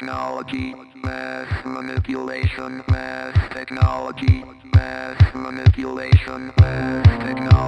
technology, mass manipulation, mass technology, mass manipulation, mass technology,